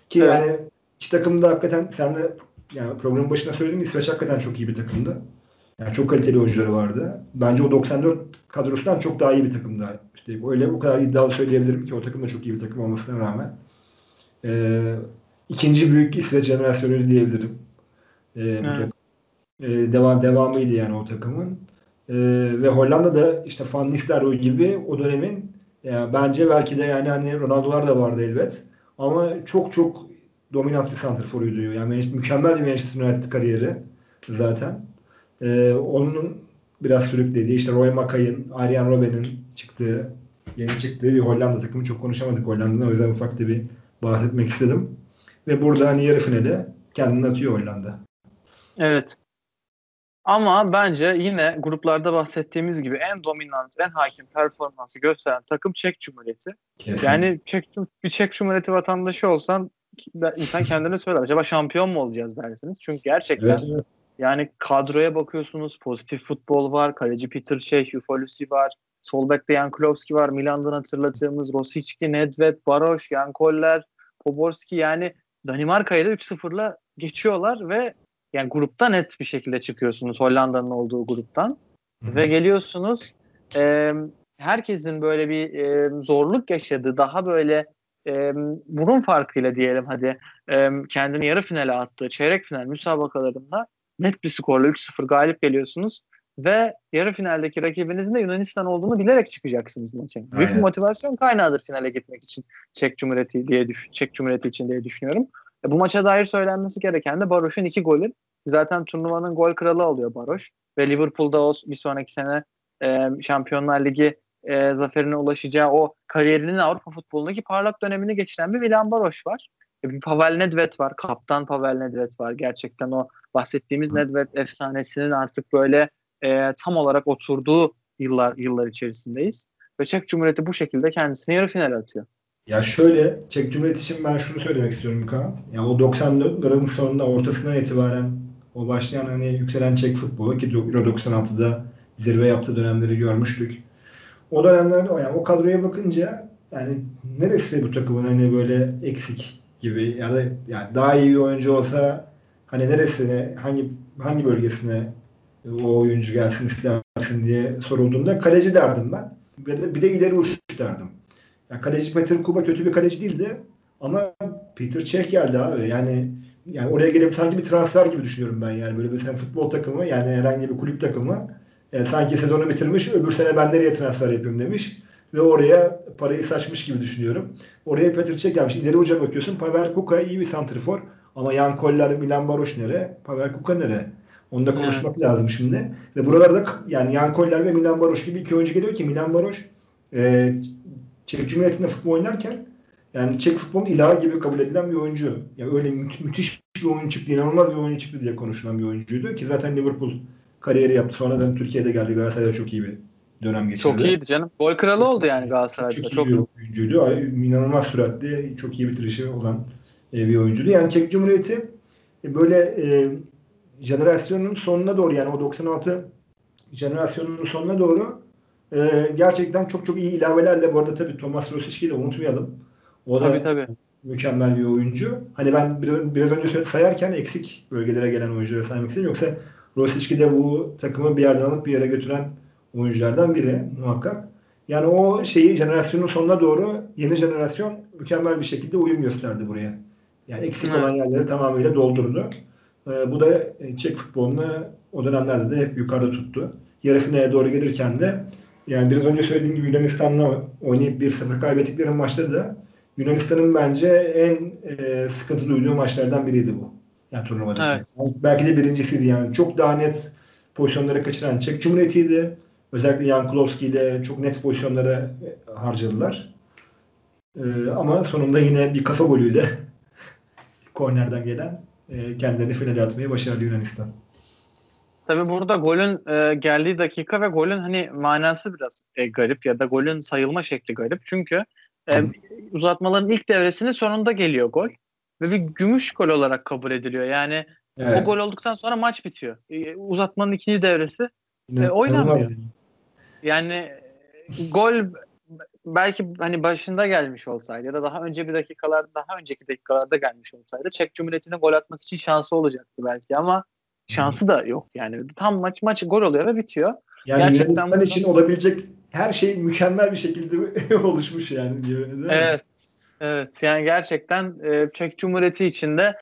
Ki Evet. yani iki takım da hakikaten sen de yani programın başında söyledim İsveç hakikaten çok iyi bir takımdı. Yani çok kaliteli oyuncuları vardı. Bence o 94 kadrosundan çok daha iyi bir takımdı. İşte öyle o kadar iddialı söyleyebilirim ki o takım da çok iyi bir takım olmasına rağmen. Ee, ikinci büyük İsveç jenerasyonu diyebilirim. Ee, Evet. Ee, devam devamıydı yani o takımın. Ee, ve Hollanda'da işte Van Nistelrooy gibi o dönemin yani bence belki de yani hani Ronaldo'lar da vardı elbet. Ama çok çok dominant bir santrforuydu. Yani mükemmel bir Manchester United kariyeri zaten. Ee, onun biraz sürüklediği işte Roy Makay'ın, Arjen Robben'in çıktığı, yeni çıktığı bir Hollanda takımı çok konuşamadık Hollanda'dan. O yüzden ufak da bir bahsetmek istedim. Ve burada hani yarı finale kendini atıyor Hollanda. Evet. Ama bence yine gruplarda bahsettiğimiz gibi en dominant, en hakim performansı gösteren takım Çek Cumhuriyeti. Kesin. Yani Çek, bir Çek Cumhuriyeti vatandaşı olsan insan kendine söyler. Acaba şampiyon mu olacağız dersiniz. Çünkü gerçekten evet, evet. yani kadroya bakıyorsunuz. Pozitif futbol var. Kaleci Peter Cech, Ufolusi var. Sol bekte Jankulovski var. Milan'dan hatırladığımız Rosicki, Nedved, Baroş, Jan Koller, Poborski yani Danimarka'yı da 3-0'la geçiyorlar ve yani grupta net bir şekilde çıkıyorsunuz Hollanda'nın olduğu gruptan. Hı. Ve geliyorsunuz e, herkesin böyle bir e, zorluk yaşadığı daha böyle e, burun farkıyla diyelim hadi e, kendini yarı finale attığı çeyrek final müsabakalarında net bir skorla 3-0 galip geliyorsunuz ve yarı finaldeki rakibinizin de Yunanistan olduğunu bilerek çıkacaksınız maça. Büyük bir motivasyon kaynağıdır finale gitmek için Çek Cumhuriyeti diye düş Çek Cumhuriyeti için diye düşünüyorum. E, bu maça dair söylenmesi gereken de Baroş'un iki golü. Zaten turnuvanın gol kralı oluyor Baroş ve Liverpool'da o bir sonraki sene e, Şampiyonlar Ligi e, zaferine ulaşacağı o kariyerinin Avrupa futbolundaki parlak dönemini geçiren bir Milan Baroş var. E, bir Pavel Nedved var. Kaptan Pavel Nedved var. Gerçekten o bahsettiğimiz Nedved efsanesinin artık böyle e, tam olarak oturduğu yıllar yıllar içerisindeyiz. Ve Çek Cumhuriyeti bu şekilde kendisini yarı finale atıyor. Ya şöyle Çek Cumhuriyeti için ben şunu söylemek istiyorum Kaan. Ya o 90'ların sonunda ortasından itibaren o başlayan hani yükselen Çek futbolu ki Euro 96'da zirve yaptığı dönemleri görmüştük. O dönemlerde yani o kadroya bakınca yani neresi bu takımın hani böyle eksik gibi ya da yani daha iyi bir oyuncu olsa hani neresine hangi hangi bölgesine o oyuncu gelsin istersin diye sorulduğunda kaleci derdim ben. Bir de, bir de ileri uç derdim. Yani kaleci Peter Kuba kötü bir kaleci değildi ama Peter Cech geldi abi. Yani yani oraya gelip sanki bir transfer gibi düşünüyorum ben yani böyle sen futbol takımı yani herhangi bir kulüp takımı e, sanki sezonu bitirmiş öbür sene ben nereye transfer yapayım demiş ve oraya parayı saçmış gibi düşünüyorum. Oraya Petr Cech gelmiş. İleri uca bakıyorsun. Pavel Kuka iyi bir santrifor. Ama Jan Koller, Milan Baroş nere? Pavel Kuka nere? Onu da konuşmak evet. lazım şimdi. Ve buralarda yani Jan Koller ve Milan Baroş gibi iki oyuncu geliyor ki Milan Baroş e, Çek Cumhuriyeti'nde futbol oynarken yani Çek futbolun ilahı gibi kabul edilen bir oyuncu. Ya yani öyle mü- müthiş bir oyun çıktı, inanılmaz bir oyun çıktı diye konuşulan bir oyuncuydu ki zaten Liverpool kariyeri yaptı. Sonradan Türkiye'de geldi. Galatasaray'da çok iyi bir dönem geçirdi. Çok iyiydi canım. Gol kralı oldu yani Galatasaray'da. Çok, çok iyi bir oyuncuydu. İnanılmaz süratli, çok iyi bitirişi olan bir oyuncuydu. Yani Çek Cumhuriyeti böyle e, jenerasyonun sonuna doğru yani o 96 jenerasyonun sonuna doğru e, gerçekten çok çok iyi ilavelerle bu arada tabii Thomas Rosicki'yi de unutmayalım. O tabii, da tabii. mükemmel bir oyuncu. Hani ben biraz, biraz önce sayarken eksik bölgelere gelen oyuncuları saymak istedim. Yoksa Rosicki de bu takımı bir yerden alıp bir yere götüren oyunculardan biri muhakkak. Yani o şeyi jenerasyonun sonuna doğru yeni jenerasyon mükemmel bir şekilde uyum gösterdi buraya. Yani eksik evet. olan yerleri tamamıyla doldurdu. Ee, bu da Çek futbolunu o dönemlerde de hep yukarıda tuttu. Yarı finale doğru gelirken de yani biraz önce söylediğim gibi Yunanistan'la oynayıp 1-0 kaybettikleri maçta da Yunanistan'ın bence en e, sıkıntı duyduğu maçlardan biriydi bu. Yani turnuvadaki. Evet. Belki de birincisiydi yani. Çok daha net pozisyonları kaçıran Çek Cumhuriyeti'ydi. Özellikle Yankulovski ile çok net pozisyonlara harcadılar. Ee, ama sonunda yine bir kafa golüyle kornerden gelen e, kendilerini finale atmayı başardı Yunanistan. Tabii burada golün e, geldiği dakika ve golün hani manası biraz e, garip ya da golün sayılma şekli garip. Çünkü e, uzatmaların ilk devresinin sonunda geliyor gol ve bir gümüş gol olarak kabul ediliyor. Yani evet. o gol olduktan sonra maç bitiyor. E, uzatmanın ikinci devresi e, oynanmıyor. Yani gol belki hani başında gelmiş olsaydı ya da daha önce bir dakikalar daha önceki dakikalarda gelmiş olsaydı Çek Cumhuriyeti'ne gol atmak için şansı olacaktı belki ama şansı da yok yani. Tam maç maç gol oluyor ve bitiyor. Yani Gerçekten Yunanistan bundan... için olabilecek her şey mükemmel bir şekilde oluşmuş yani. Değil mi? Evet. Evet yani gerçekten e, Çek Cumhuriyeti içinde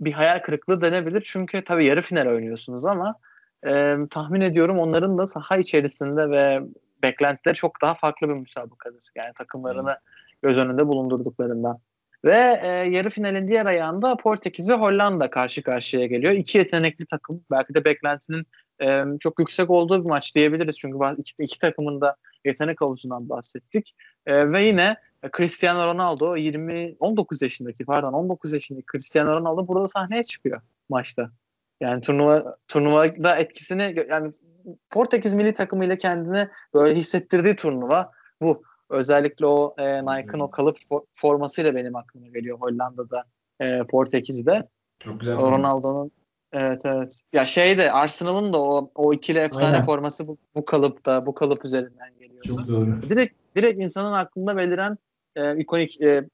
bir hayal kırıklığı denebilir. Çünkü tabii yarı final oynuyorsunuz ama e, tahmin ediyorum onların da saha içerisinde ve beklentileri çok daha farklı bir müsabakadır. Yani takımlarını göz önünde bulundurduklarından. Ve e, yarı finalin diğer ayağında Portekiz ve Hollanda karşı karşıya geliyor. İki yetenekli takım. Belki de beklentinin e, çok yüksek olduğu bir maç diyebiliriz. Çünkü iki, iki takımın da yetenek havuzundan bahsettik. E, ve yine Cristiano Ronaldo 20 19 yaşındaki pardon 19 yaşındaki Cristiano Ronaldo burada sahneye çıkıyor maçta. Yani turnuva turnuvada etkisini yani Portekiz milli takımıyla kendini böyle hissettirdiği turnuva bu. Özellikle o e, Nike'ın o kalıp for, formasıyla benim aklıma geliyor Hollanda'da, e, Portekiz'de. Çok güzel. Ronaldo'nun Evet evet. Ya şey de Arsenal'ın da o o ikili efsane Aynen. forması bu, bu kalıpta, bu kalıp üzerinden geliyor. Çok doğru. Direkt direkt insanın aklında beliren e, ikonik e,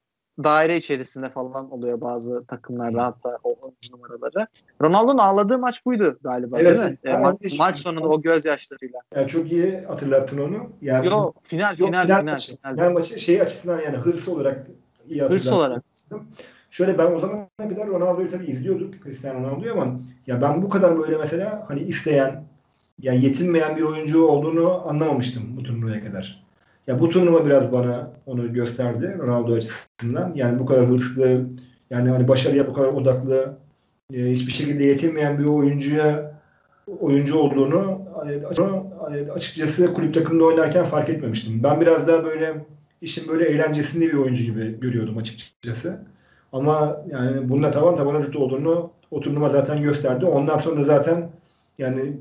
daire içerisinde falan oluyor bazı takımlarda hatta o numaraları. Ronaldo'nun ağladığı maç buydu galiba evet, değil mi? E, ma- maç sonunda o gözyaşlarıyla. Yani çok iyi hatırlattın onu. Yani, Yo final yok, final final. final, maçı. final. Yani maçı şey açısından yani hırs olarak iyi. Hırs olarak. Şöyle ben o zaman kadar Ronaldo'yu tabii izliyorduk. Cristiano Ronaldo'yu ama ya ben bu kadar böyle mesela hani isteyen yani yetinmeyen bir oyuncu olduğunu anlamamıştım bu turnuvaya kadar. Ya bu turnuva biraz bana onu gösterdi Ronaldo açısından. Yani bu kadar hırslı, yani hani başarıya bu kadar odaklı, e, hiçbir şekilde yetinmeyen bir oyuncuya oyuncu olduğunu hani açıkçası kulüp takımında oynarken fark etmemiştim. Ben biraz daha böyle işin böyle eğlencesinde bir oyuncu gibi görüyordum açıkçası. Ama yani bununla taban tabana zıt olduğunu o turnuva zaten gösterdi. Ondan sonra zaten yani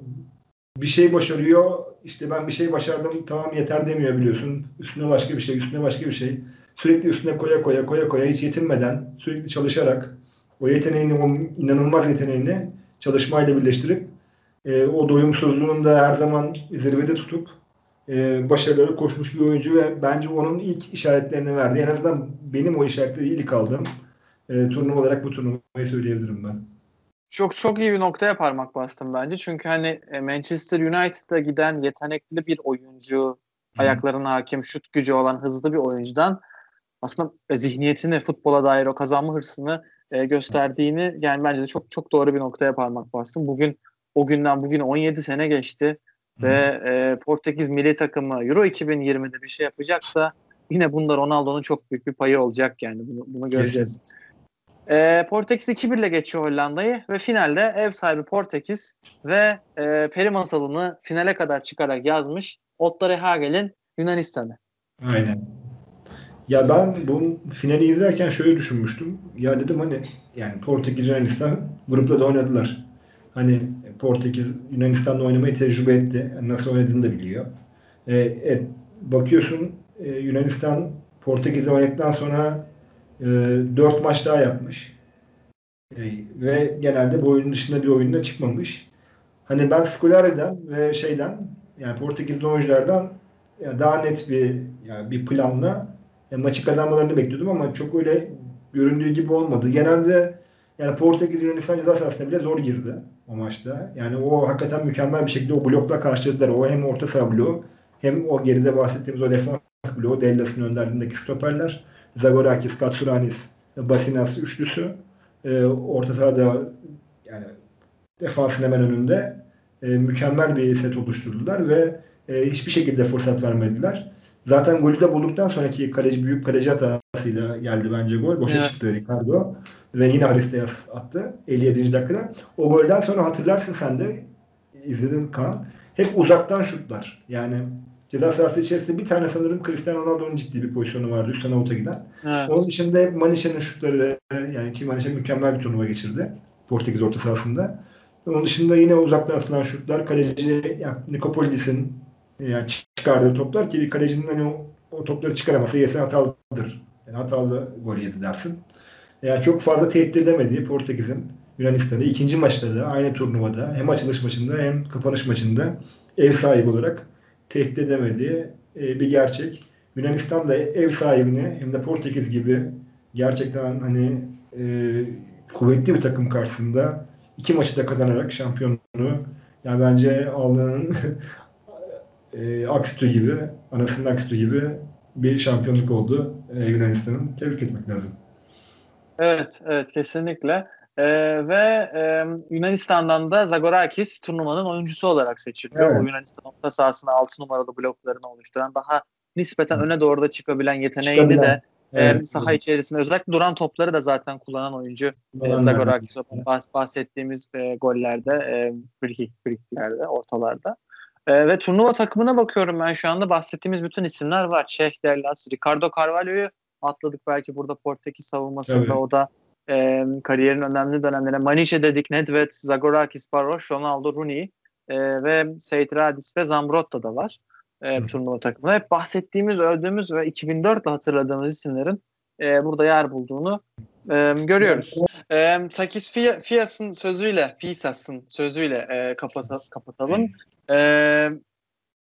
bir şey başarıyor. İşte ben bir şey başardım tamam yeter demiyor biliyorsun. Üstüne başka bir şey, üstüne başka bir şey. Sürekli üstüne koya koya koya koya hiç yetinmeden sürekli çalışarak o yeteneğini, o inanılmaz yeteneğini çalışmayla birleştirip e, o doyumsuzluğunu da her zaman zirvede tutup e, başarıları koşmuş bir oyuncu ve bence onun ilk işaretlerini verdi. En azından benim o işaretleri ilk aldığım e, turnuva olarak bu turnuvayı söyleyebilirim ben. Çok çok iyi bir noktaya parmak bastım bence. Çünkü hani e, Manchester United'a giden yetenekli bir oyuncu, ayaklarına hakim, şut gücü olan hızlı bir oyuncudan aslında e, zihniyetini, futbola dair o kazanma hırsını e, gösterdiğini yani bence de çok çok doğru bir noktaya parmak bastım. Bugün o günden bugün 17 sene geçti Hı. ve e, Portekiz milli takımı Euro 2020'de bir şey yapacaksa yine bunda Ronaldo'nun çok büyük bir payı olacak yani bunu, bunu göreceğiz. E, Portekiz 2-1 ile geçiyor Hollanda'yı ve finalde ev sahibi Portekiz ve e, peri masalını finale kadar çıkarak yazmış Ottore Hagel'in Yunanistan'ı. Aynen. Ya ben bu finali izlerken şöyle düşünmüştüm. Ya dedim hani yani Portekiz Yunanistan grupta da oynadılar. Hani Portekiz Yunanistan'da oynamayı tecrübe etti. Nasıl oynadığını da biliyor. E, e, bakıyorsun e, Yunanistan Portekiz'e oynadıktan sonra e, 4 maç daha yapmış. E, ve genelde bu oyunun dışında bir oyunda çıkmamış. Hani ben Scolari'den ve şeyden yani Portekizli oyunculardan daha net bir yani bir planla yani maçı kazanmalarını bekliyordum ama çok öyle göründüğü gibi olmadı. Genelde yani Portekiz Yunanistan ceza sahasına bile zor girdi o maçta. Yani o hakikaten mükemmel bir şekilde o blokla karşıladılar. O hem orta saha bloğu hem o geride bahsettiğimiz o defans bloğu Dellas'ın önderliğindeki stoperler. Zagorakis, Katsuranis, Basinas üçlüsü. E, orta sahada yani defansın hemen önünde e, mükemmel bir set oluşturdular ve e, hiçbir şekilde fırsat vermediler. Zaten golü de bulduktan sonraki kaleci büyük kaleci hatasıyla geldi bence gol. Boşa evet. çıktı Ricardo. Ve yine Haristeas attı 57. dakikada. O golden sonra hatırlarsın sen de izledin Kaan. Hep uzaktan şutlar. Yani ceza sahası içerisinde bir tane sanırım Cristiano Ronaldo'nun ciddi bir pozisyonu vardı üstten avuta giden. Evet. Onun dışında hep Manişe'nin şutları yani ki Manişe mükemmel bir turnuva geçirdi. Portekiz orta sahasında. Onun dışında yine uzaktan atılan şutlar kaleci yani Nikopolidis'in yani çıkardığı toplar ki bir kalecinin hani o, o topları çıkaramasa yese hatalıdır. Yani hatalı gol yedi dersin. Yani çok fazla tehdit edemediği Portekiz'in Yunanistan'ı ikinci maçta da aynı turnuvada hem açılış maçında hem kapanış maçında ev sahibi olarak tehdit edemediği e, bir gerçek. Yunanistan da ev sahibini hem de Portekiz gibi gerçekten hani e, kuvvetli bir takım karşısında iki maçı da kazanarak şampiyonluğu yani bence aldığının e, aksi gibi, anasının aksi gibi bir şampiyonluk oldu e, Yunanistan'ın. Tebrik etmek lazım. Evet, evet kesinlikle. Ee, ve e, Yunanistan'dan da Zagorakis turnuvanın oyuncusu olarak seçiliyor. Evet. O Yunanistan orta sahasında 6 numaralı bloklarını oluşturan daha nispeten öne doğru da çıkabilen çıkabilen. de evet. e, saha içerisinde özellikle duran topları da zaten kullanan oyuncu e, Zagorakis. Evet. bahsettiğimiz e, gollerde, e, free ortalarda. E, ve turnuva takımına bakıyorum ben şu anda bahsettiğimiz bütün isimler var. Çeh, Dellas, Ricardo Carvalho'yu atladık belki burada Portekiz savunmasında evet. o da e, kariyerin önemli dönemlerine. Maniche dedik, Nedved, Zagorakis, Barros, Ronaldo, Rooney e, ve Seytradis ve Zambrotta da var e, turnuva takımında. Hep bahsettiğimiz, övdüğümüz ve 2004'te hatırladığımız isimlerin e, burada yer bulduğunu e, görüyoruz. E, Takis Fias'ın sözüyle, Fisas'ın sözüyle e, kapata, kapatalım. E,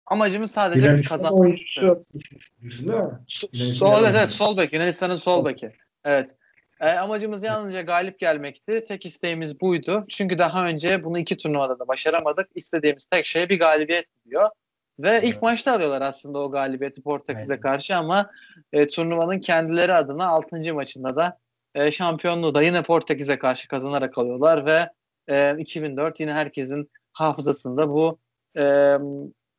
amacımız sadece kazanmak. Sol, evet, evet, sol bek. Yunanistan'ın sol beki. Evet. E, amacımız yalnızca galip gelmekti. Tek isteğimiz buydu. Çünkü daha önce bunu iki turnuvada da başaramadık. İstediğimiz tek şey bir galibiyet diyor. Ve evet. ilk maçta alıyorlar aslında o galibiyeti Portekiz'e karşı ama e, turnuvanın kendileri adına 6. maçında da e, şampiyonluğu da yine Portekiz'e karşı kazanarak alıyorlar ve e, 2004 yine herkesin hafızasında bu e,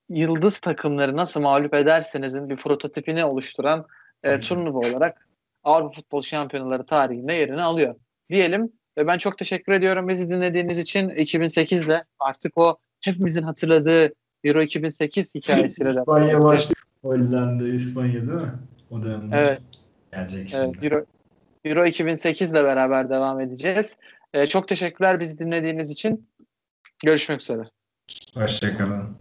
yıldız takımları nasıl mağlup edersenizin bir prototipini oluşturan e, turnuva olarak Avrupa Futbol Şampiyonaları tarihinde yerini alıyor. Diyelim ve ben çok teşekkür ediyorum bizi dinlediğiniz için 2008'le artık o hepimizin hatırladığı Euro 2008 hikayesiyle de. İspanya başladı. Hollanda, İspanya değil mi? O dönemde. Evet. Gelecek şimdi. Evet, Euro, Euro 2008 ile beraber devam edeceğiz. Ee, çok teşekkürler bizi dinlediğiniz için. Görüşmek üzere. Hoşçakalın.